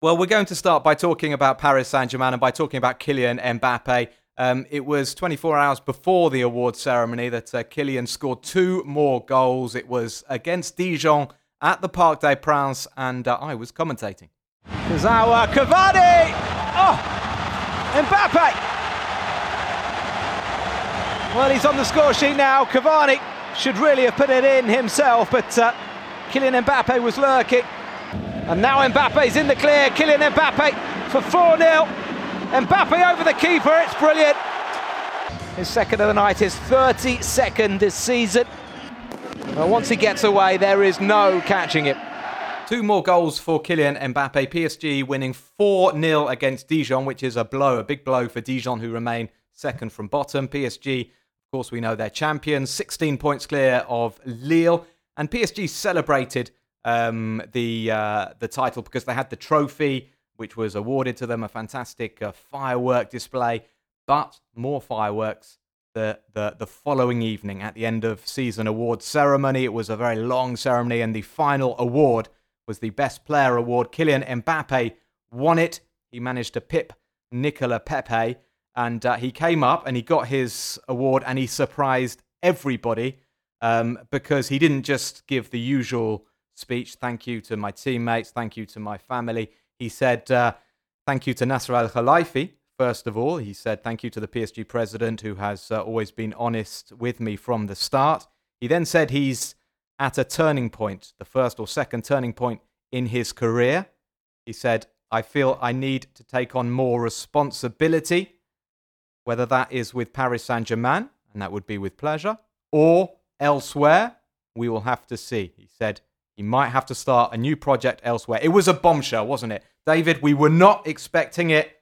Well, we're going to start by talking about Paris Saint Germain and by talking about Kylian Mbappe. Um, it was 24 hours before the award ceremony that uh, Kylian scored two more goals. It was against Dijon at the Parc des Princes, and uh, I was commentating. Kurzawa, Cavani! Oh! Mbappe! Well, he's on the score sheet now. Cavani should really have put it in himself, but uh, Kylian Mbappe was lurking. And now Mbappe's in the clear. Kylian Mbappe for 4 0. Mbappe over the keeper. It's brilliant. His second of the night, his 32nd this season. Well, once he gets away, there is no catching him. Two more goals for Kylian Mbappe. PSG winning 4 0 against Dijon, which is a blow, a big blow for Dijon, who remain second from bottom. PSG, of course, we know they're champions, 16 points clear of Lille. And PSG celebrated um, the uh, the title because they had the trophy, which was awarded to them, a fantastic uh, firework display, but more fireworks the, the the following evening at the end of season award ceremony. It was a very long ceremony, and the final award was the best player award. Kylian Mbappe won it. He managed to pip Nicola Pepe, and uh, he came up and he got his award, and he surprised everybody um, because he didn't just give the usual speech. Thank you to my teammates. Thank you to my family. He said, uh, Thank you to Nasser Al Khelaifi, first of all. He said, Thank you to the PSG president who has uh, always been honest with me from the start. He then said he's at a turning point, the first or second turning point in his career. He said, I feel I need to take on more responsibility, whether that is with Paris Saint Germain, and that would be with pleasure, or elsewhere. We will have to see. He said, he might have to start a new project elsewhere. It was a bombshell, wasn't it? David, we were not expecting it.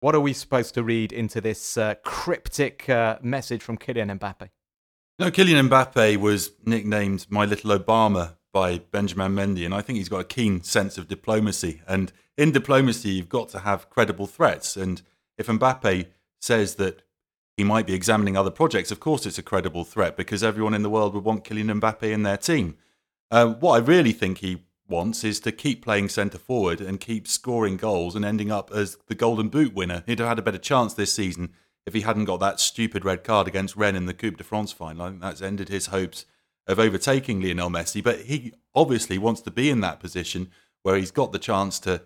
What are we supposed to read into this uh, cryptic uh, message from Kylian Mbappe? No, Kylian Mbappe was nicknamed My Little Obama by Benjamin Mendy, and I think he's got a keen sense of diplomacy. And in diplomacy, you've got to have credible threats. And if Mbappe says that he might be examining other projects, of course it's a credible threat because everyone in the world would want Kylian Mbappe in their team. Um, what I really think he wants is to keep playing centre forward and keep scoring goals and ending up as the Golden Boot winner. He'd have had a better chance this season if he hadn't got that stupid red card against Rennes in the Coupe de France final. I think that's ended his hopes of overtaking Lionel Messi. But he obviously wants to be in that position where he's got the chance to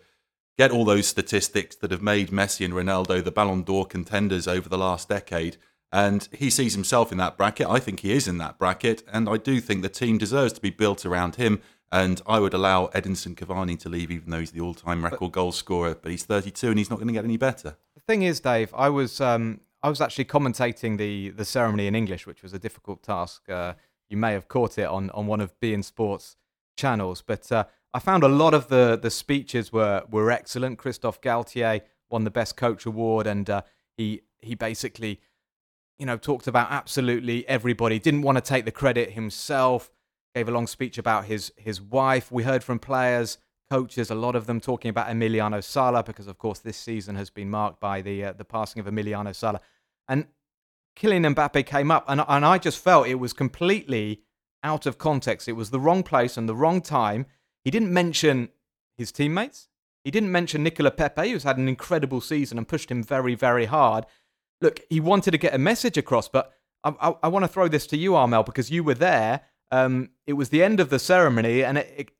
get all those statistics that have made Messi and Ronaldo the Ballon d'Or contenders over the last decade. And he sees himself in that bracket. I think he is in that bracket. And I do think the team deserves to be built around him. And I would allow Edinson Cavani to leave, even though he's the all time record goal scorer. But he's 32 and he's not going to get any better. The thing is, Dave, I was. Um, I was actually commentating the, the ceremony in English, which was a difficult task. Uh, you may have caught it on, on one of beIN Sports channels, but uh, I found a lot of the, the speeches were, were excellent. Christophe Galtier won the Best Coach Award, and uh, he he basically you know, talked about absolutely everybody. Didn't want to take the credit himself. Gave a long speech about his his wife. We heard from players, coaches, a lot of them talking about Emiliano Sala because, of course, this season has been marked by the uh, the passing of Emiliano Sala. And Kylian Mbappe came up, and and I just felt it was completely out of context. It was the wrong place and the wrong time. He didn't mention his teammates. He didn't mention Nicola Pepe, who's had an incredible season and pushed him very, very hard look, he wanted to get a message across, but I, I, I want to throw this to you, Armel, because you were there. Um, it was the end of the ceremony, and it, it,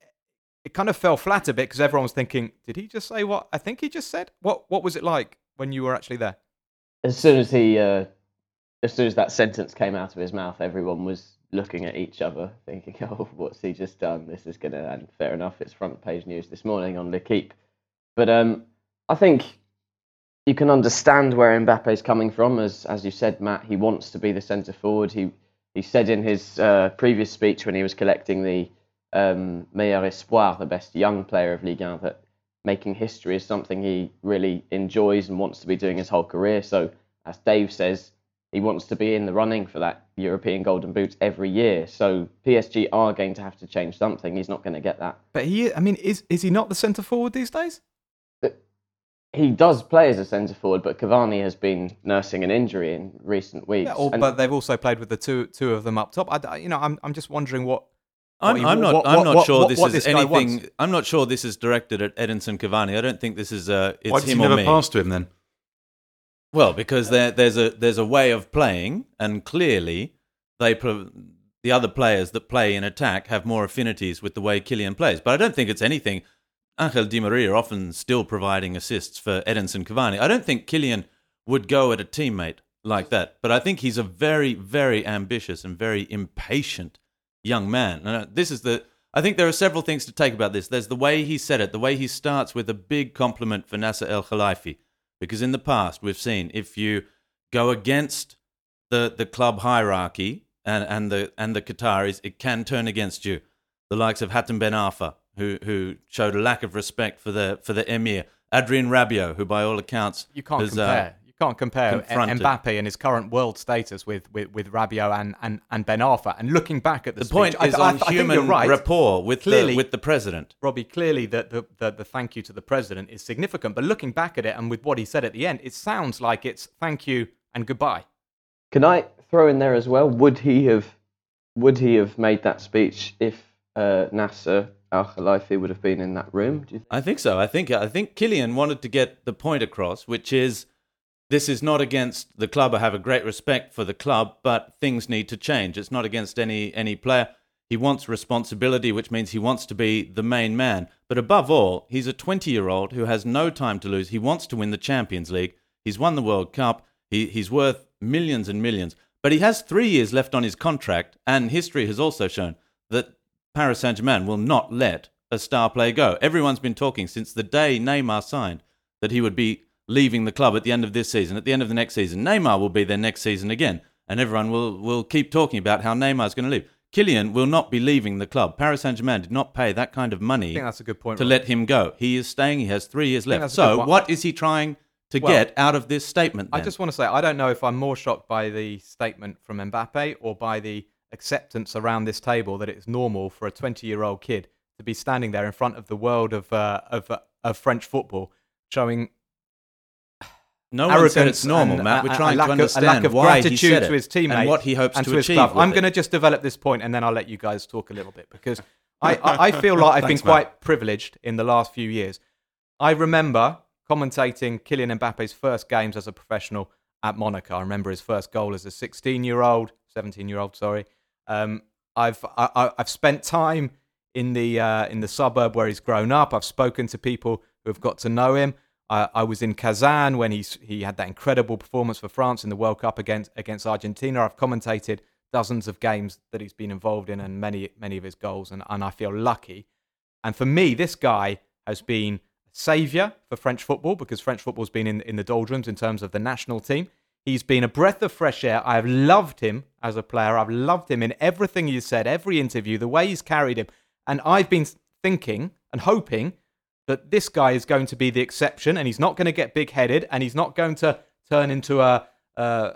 it kind of fell flat a bit because everyone was thinking, did he just say what I think he just said? What What was it like when you were actually there? As soon as he, uh, as soon as that sentence came out of his mouth, everyone was looking at each other, thinking, "Oh, what's he just done? This is gonna." And fair enough, it's front page news this morning on L'Equipe. But um, I think you can understand where Mbappe is coming from. As as you said, Matt, he wants to be the centre forward. He he said in his uh, previous speech when he was collecting the um, meilleur espoir, the best young player of Ligue 1, that making history is something he really enjoys and wants to be doing his whole career. So, as Dave says, he wants to be in the running for that European Golden Boot every year. So PSG are going to have to change something. He's not going to get that. But he, I mean, is is he not the centre forward these days? He does play as a centre forward, but Cavani has been nursing an injury in recent weeks. Yeah, or, but they've also played with the two two of them up top. I, you know, I'm I'm just wondering what I'm, What I'm not. what- I'm not what- sure what- this what is this anything. wants. I'm not sure this is directed at Edinson Cavani. I don't think this is uh It's Why does he him or never me. pass to him then? Well, because there, there's a there's a way of playing, and clearly they the other players that play in attack have more affinities with the way Kylian plays. But I don't think it's anything. Angel Di Maria often still providing assists for Edinson Cavani. I don't think Kylian would go at a teammate like that. But I think he's a very very ambitious and very impatient young man. And uh, this is the. I think there are several things to take about this. There's the way he said it, the way he starts with a big compliment for Nasser Al Khelaifi because in the past we've seen if you go against the the club hierarchy and, and the and the Qataris, it can turn against you. The likes of Hatem Ben Arfa, who who showed a lack of respect for the for the emir, Adrian Rabiot, who by all accounts You can't has, uh, compare. you can't compare confronted. Mbappe and his current world status with with, with Rabiot and, and, and Ben Arfa. And looking back at the, the speech, point I, is I, I on think human you're right. rapport with Clearly- the, with the president. Robbie, clearly the, the, the, the thank you to the president is significant, but looking back at it and with what he said at the end, it sounds like it's thank you and goodbye. Can I throw in there as well? Would he have would he have made that speech if uh, Nasser Al Khelaifi would have been in that room? Think? I think so. I think I think Kylian wanted to get the point across, which is this is not against the club. I have a great respect for the club, but things need to change. It's not against any any player. He wants responsibility, which means he wants to be the main man. But above all, he's a 20 year old who has no time to lose. He wants to win the Champions League. He's won the World Cup. He, he's worth millions and millions. But he has three years left on his contract, and history has also shown that Paris Saint Germain will not let a star player go. Everyone's been talking since the day Neymar signed that he would be leaving the club at the end of this season, at the end of the next season. Neymar will be there next season again, and everyone will, will keep talking about how Neymar's going to leave. Kylian will not be leaving the club. Paris Saint Germain did not pay that kind of money that's a good point. to let him go. He is staying. He has three years left. that's a good So, what is he trying to Well, get out of this statement? I then? just want to say, I don't know if I'm more shocked by the statement from Mbappe or by the acceptance around this table that it's normal for a 20 year old kid to be standing there in front of the world of, uh, of, uh, of French football showing No one said arrogance it's normal, and, Matt. We're trying to of- understand a lack of why he gratitude said to it his teammates and what he hopes and to, to achieve. I'm going to just develop this point and then I'll let you guys talk a little bit because I, I, I feel like I've been Thanks, Matt. quite privileged in the last few years. I remember commentating Kylian Mbappe's first games as a professional at Monaco. I remember his first goal as a 16 year old, 17 year old, sorry. Um, I've I, I've spent time in the uh, in the suburb where he's grown up. I've spoken to people who have got to know him. I, was in Kazan when he he had that incredible performance for France in the World Cup against against Argentina. I've commentated dozens of games that he's been involved in and many many of his goals, and, and I feel lucky. And for me, this guy has been a saviour for French football because French football's been in, in the doldrums in terms of the national team. He's been a breath of fresh air. I have loved him as a player. I've loved him in everything he's said, every interview, the way he's carried him. And I've been thinking and hoping that this guy is going to be the exception and he's not going to get big headed and he's not going to turn into a, a,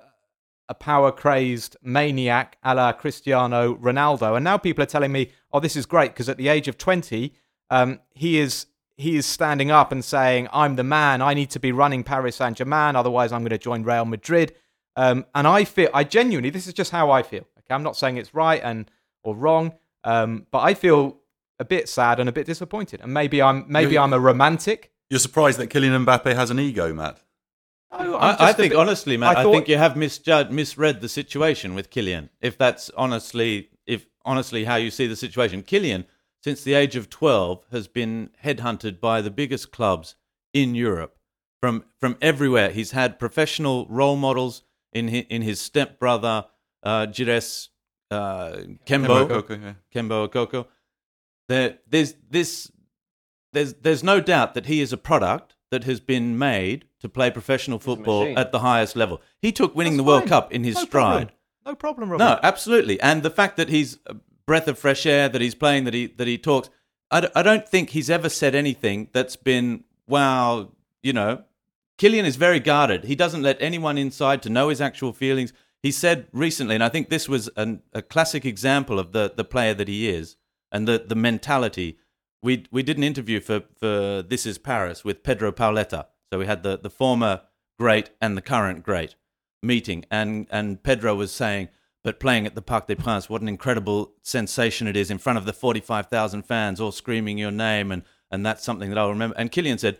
a power crazed maniac a la Cristiano Ronaldo. And now people are telling me, oh, this is great because at the age of 20, um, he is. He is standing up and saying, "I'm the man. I need to be running Paris Saint Germain. Otherwise, I'm going to join Real Madrid." Um, and I feel, I genuinely, this is just how I feel. Okay, I'm not saying it's right and or wrong, um, but I feel a bit sad and a bit disappointed. And maybe I'm, maybe You- I'm a romantic. You're surprised that Kylian Mbappe has an ego, Matt? No, I'm I, I think bit- honestly, Matt, I I, think you have misjudged, misread the situation with Kylian. If that's honestly, if honestly how you see the situation, Kylian, since the age of twelve, has been headhunted by the biggest clubs in Europe from from everywhere. He's had professional role models in his, in his stepbrother, uh, Jires uh, Kembo. Koko, yeah. Kembo Ekoko. There, there's this, there's there's no doubt that he is a product that has been made to play professional football at the highest level. He took winning That's the World fine. Cup in his No stride. problem. No problem, Robert. No, absolutely. And the fact that he's a breath of fresh air, that he's playing, that he that he talks. I, d- I don't think he's ever said anything that's been wow. You know, Kylian is very guarded. He doesn't let anyone inside to know his actual feelings. He said recently, and I think this was an, a classic example of the the player that he is and the the mentality. We we did an interview for for This Is Paris with Pedro Pauleta. So we had the the former great and the current great meeting and and Pedro was saying but playing at the Parc des Princes, what an incredible sensation it is in front of the 45,000 fans all screaming your name. And, and that's something that I'll remember. And Kylian said,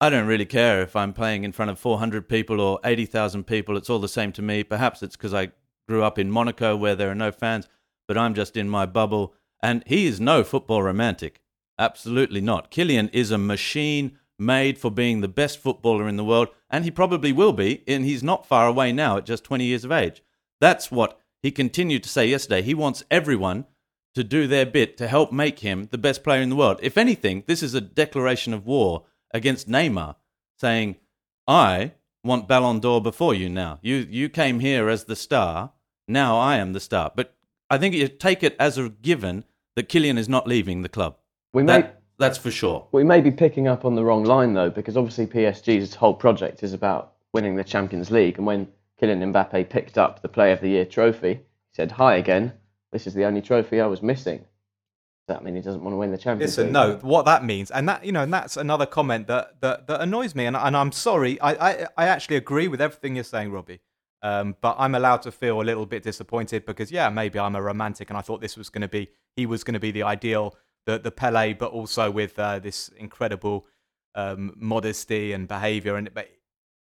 I don't really care if I'm playing in front of 400 people or 80,000 people. It's all the same to me. Perhaps it's because I grew up in Monaco where there are no fans, but I'm just in my bubble. And he is no football romantic. Absolutely not. Kylian is a machine made for being the best footballer in the world, and he probably will be, and he's not far away now at just 20 years of age. That's what he continued to say yesterday. He wants everyone to do their bit to help make him the best player in the world. If anything, this is a declaration of war against Neymar, saying, I want Ballon d'Or before you now. You, you came here as the star, now I am the star. But I think you take it as a given that Kylian is not leaving the club. We may, That, that's for sure. we may be picking up on the wrong line though, because obviously PSG's whole project is about winning the Champions League. And when Kylian Mbappe picked up the Player of the Year trophy, he said, "Hi again. This is the only trophy I was missing." Does that mean he doesn't want to win the Champions Listen, no, what that means, and that you know, and that's another comment that that, that annoys me, and, and I'm sorry, I, I I actually agree with everything you're saying, Robbie. Um, but I'm allowed to feel a little bit disappointed because yeah, maybe I'm a romantic, and I thought this was going to be he was going to be the ideal, the the Pele, but also with uh, this incredible um, modesty and behaviour, and but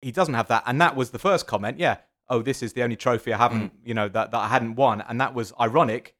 he doesn't have that, and that was the first comment. Yeah, oh, this is the only trophy I haven't, you know, that that I hadn't won, and that was ironic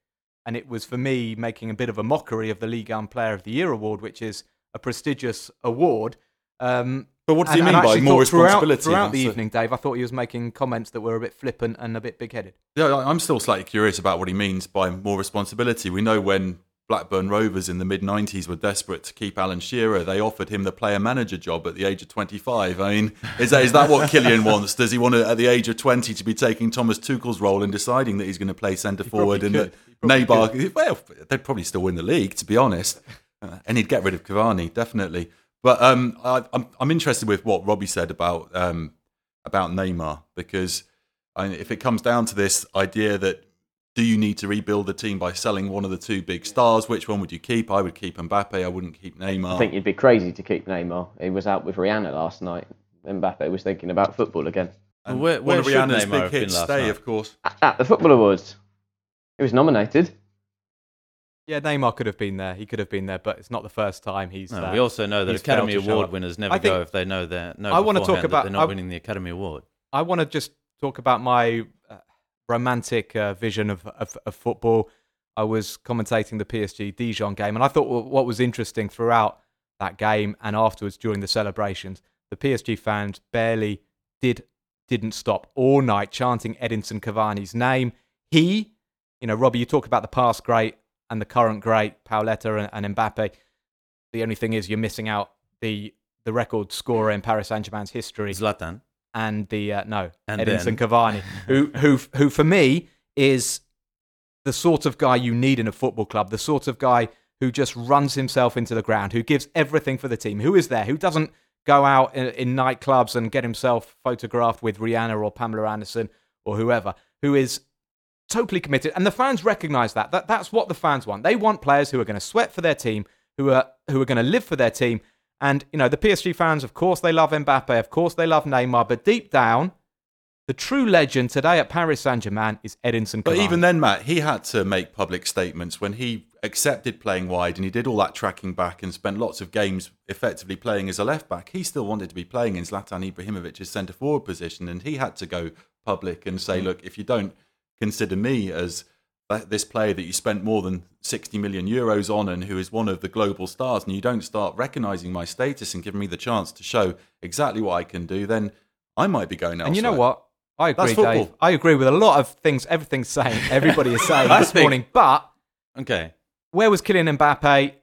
and it was for me making a bit of a mockery of the League One Player of the Year award, which is a prestigious award. Um, But what does and- he mean by more thought throughout- responsibility? Throughout the evening, Dave, I thought he was making comments that were a bit flippant and a bit big-headed. Yeah, I'm still slightly curious about what he means by more responsibility. We know when Blackburn Rovers in the mid 90s were desperate to keep Alan Shearer, they offered him the player manager job at the age of 25. I mean, is that, is that what Kylian wants? Does he want to, at the age of 20 to be taking Thomas Tuchel's role and deciding that he's going to play centre forward and could. that He probably Neymar, well, they'd probably still win the league, to be honest. Uh, and he'd get rid of Cavani, definitely. But um, I, I'm, I'm interested with what Robbie said about um, about Neymar because I, if it comes down to this idea that do you need to rebuild the team by selling one of the two big stars? Which one would you keep? I would keep Mbappe. I wouldn't keep Neymar. I think you'd be crazy to keep Neymar. He was out with Rihanna last night. Mbappe was thinking about football again. And Where- one where of Rihanna's Neymar big have hits last stay, night? of course. At- At the Football Awards, he was nominated. Yeah, Neymar could have been there. He could have been there, but it's not the first time he's. No, uh, we also know that he's Academy Award winners never think- go if they know they're no. I wanna talk about- they're not I- winning the Academy Award. I want to just talk about my romantic uh, vision of, of, of football. I was commentating the PSG Dijon game, and I thought what was interesting throughout that game and afterwards during the celebrations, the PSG fans barely did didn't stop all night chanting Edinson Cavani's name. He, you know, Robbie, you talk about the past great and the current great, Pauleta and, and Mbappe. The only thing is you're missing out the the record scorer in Paris Saint Germain's history Zlatan. And the uh, no And Edinson then- Cavani, who who who for me is the sort of guy you need in a football club, the sort of guy who just runs himself into the ground, who gives everything for the team, who is there, who doesn't go out in, in nightclubs and get himself photographed with Rihanna or Pamela Anderson or whoever, who is totally committed. And the fans recognise that. that. That's what the fans want. They want players who are going to sweat for their team, who are who are going to live for their team. And you know, the PSG fans, of course, they love Mbappe, of course, they love Neymar, but deep down, the true legend today at Paris Saint Germain is Edinson Cavani. But even then, Matt, he had to make public statements when he accepted playing wide and he did all that tracking back and spent lots of games effectively playing as a left back. He still wanted to be playing in Zlatan Ibrahimovic's centre forward position, and he had to go public and say, hmm. "Look, if you don't consider me as this player that you spent more than 60 million euros on and who is one of the global stars, and you don't start recognising my status and giving me the chance to show exactly what I can do, then I might be going elsewhere." and you know what? I agree, Dave. I agree with a lot of things. Everything's saying, everybody is saying this think- morning. But Okay. where was Kylian Mbappe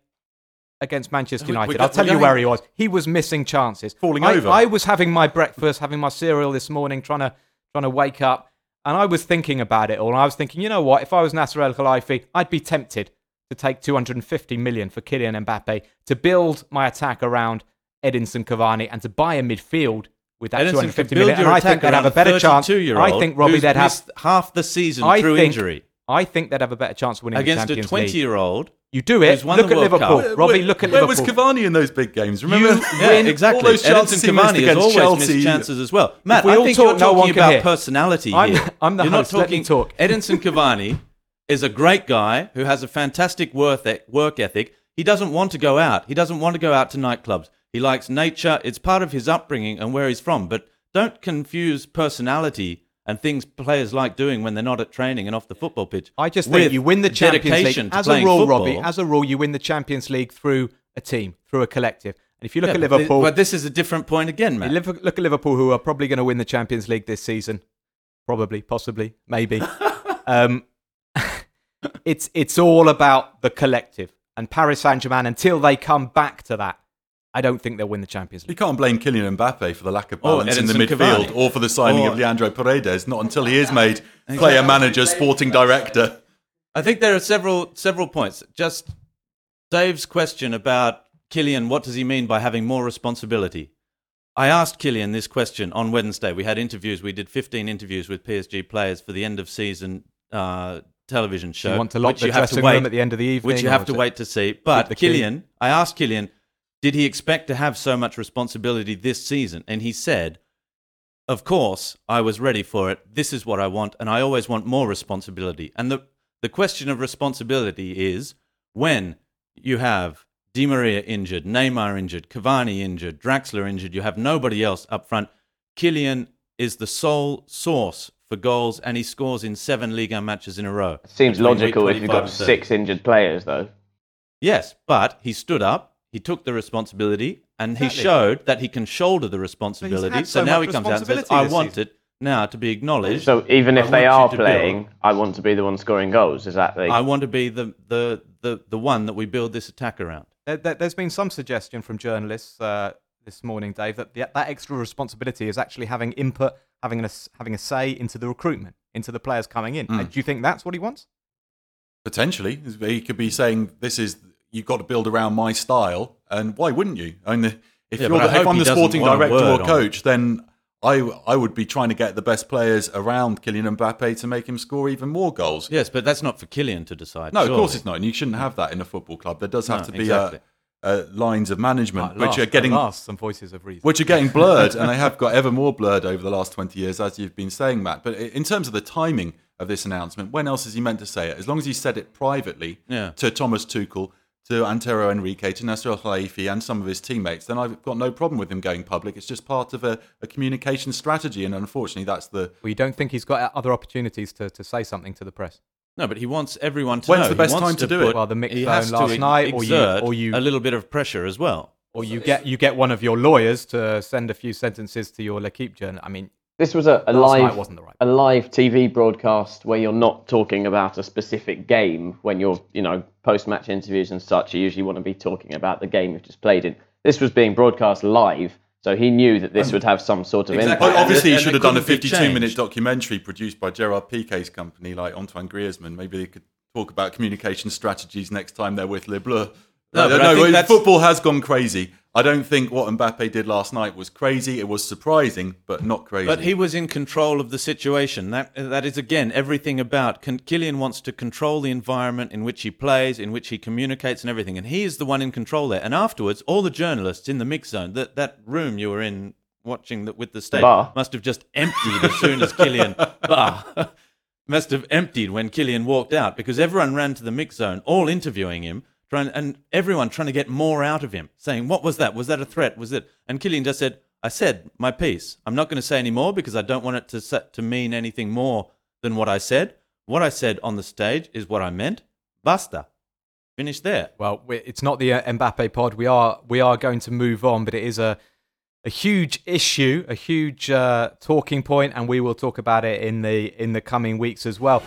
against Manchester We- we United? I'll tell you where he was. He was missing chances. Falling I, over. I was having my breakfast, having my cereal this morning, trying to trying to wake up, and I was thinking about it all. And I was thinking, you know what? If I was Nasser Al Khelaifi, I'd be tempted to take 250 million for Kylian Mbappe to build my attack around Edinson Cavani and to buy a midfield with that Edinson 250 could build million. And I think they'd have a better chance. 32-year-old I think Robbie, they'd have half the season I through injury. I think they'd have a better chance of winning against a 20 year old. You do it. Look at World Liverpool, Cup. Robbie. Look at where Liverpool. Where was Cavani in those big games? Remember? You Yeah, exactly. All those chances Edinson Cavani has always Chelsea. missed chances as well. Matt, we I all think talk, you're talking can about hear. personality I'm- here. I'm the you're host, not talking. talk. Edinson Cavani is a great guy who has a fantastic work ethic. He doesn't want to go out. He doesn't want to go out to nightclubs. He likes nature. It's part of his upbringing and where he's from. But don't confuse personality and things players like doing when they're not at training and off the football pitch. I just think you win the Champions League as a rule, football. Robbie. As a rule, you win the Champions League through a team, through a collective. And if you look Yeah, at but Liverpool, but this is a different point again, man. Look at Liverpool, who are probably going to win the Champions League this season. Probably, possibly, maybe. um, it's it's all about the collective and Paris Saint Germain. Until they come back to that, I don't think they'll win the Champions You can't blame Kylian Mbappe for the lack of balance in the midfield Cavani. or for the signing Or- of Leandro Paredes, not until he is made player manager, sporting director. I think there are several several points. Just Dave's question about Kylian, what does he mean by having more responsibility? I asked Kylian this question on Wednesday. We had interviews. We did 15 interviews with PSG players for the end of season uh, television show. you want to lock which the you have to dressing wait, room at the end of the evening, which you have to it- wait to see. But the key? Kylian, I asked Kylian, did he expect to have so much responsibility this season? And he said, of course, I was ready for it. This is what I want, and I always want more responsibility. And the, the question of responsibility is when you have Di Maria injured, Neymar injured, Cavani injured, Draxler injured, you have nobody else up front. Kylian is the sole source for goals, and he scores in seven Liga matches in a row. Seems logical if you've got six injured players, though. Yes, but he stood up, he took the responsibility, and he showed that he can shoulder the responsibility. so, so now he comes out and says, I want season." it now to be acknowledged. So even if they are you to build. playing, I want to be the one scoring goals. Is that the? I want to be the, the, the, the one that we build this attack around. There, there, there's been some suggestion from journalists uh, this morning, Dave, that the, that extra responsibility is actually having input, having a, s- having a say into the recruitment, into the players coming in. Uh, Do you think that's what he wants? Potentially, he could be saying, "This is you've got to build around my style." And why wouldn't you? I mean, if Yeah, you're the, if I'm the sporting director or coach, then I I would be trying to get the best players around Kylian Mbappe to make him score even more goals. Yes, but that's not for Kylian to decide. No, of course it's not, and you shouldn't have that in a football club. There does have No, to be exactly. uh, lines of management At which last- are getting last, some voices of reason. which are getting blurred, and they have got ever more blurred over the last 20 years, as you've been saying, Matt. But in terms of the timing of this announcement, when else is he meant to say it? As long as he said it privately Yeah. to Thomas Tuchel, to Antero Henrique, to Nasser Khelaifi, and some of his teammates, then I've got no problem with him going public. It's just part of a, a communication strategy, and unfortunately, that's the. Well, you don't think he's got other opportunities to, to say something to the press? No, but he wants everyone to When's know. the best time to do put- it? Well, the mix he phone has to last ex- night, or you- or you- a little bit of pressure as well. Or you get you get one of your lawyers to send a few sentences to your L'Equipe journal. I mean, This was a, a live wasn't the right a live TV broadcast where you're not talking about a specific game. When you're you know post match interviews and such, you usually want to be talking about the game you've just played in. This was being broadcast live, so he knew that this um, would have some sort of Exactly. Well, impact. obviously, he should have done a 52 minute documentary produced by Gerard Piqué's company, like Antoine Griezmann. Maybe they could talk about communication strategies next time they're with Les Bleus. No, no, but don't I know. think well, that's- Football has gone crazy. I don't think what Mbappe did last night was crazy. It was surprising, but not crazy. But he was in control of the situation. That that is again everything about. Can, Kylian wants to control the environment in which he plays, in which he communicates, and everything. And he is the one in control there. And afterwards, all the journalists in the mix zone, that that room you were in watching the, with the stage, bar. must have just emptied as soon as Kylian bar must have emptied when Kylian walked out because everyone ran to the mix zone, all interviewing him. Trying, and everyone trying to get more out of him, saying, "What was that? Was that a threat? Was it?" And Kylian just said, "I said my piece. I'm not going to say any more because I don't want it to to mean anything more than what I said. What I said on the stage is what I meant. Basta. Finish there." well, it's not the uh, Mbappe pod. We are we are going to move on, but it is a a huge issue, a huge uh, talking point, and we will talk about it in the in the coming weeks as well.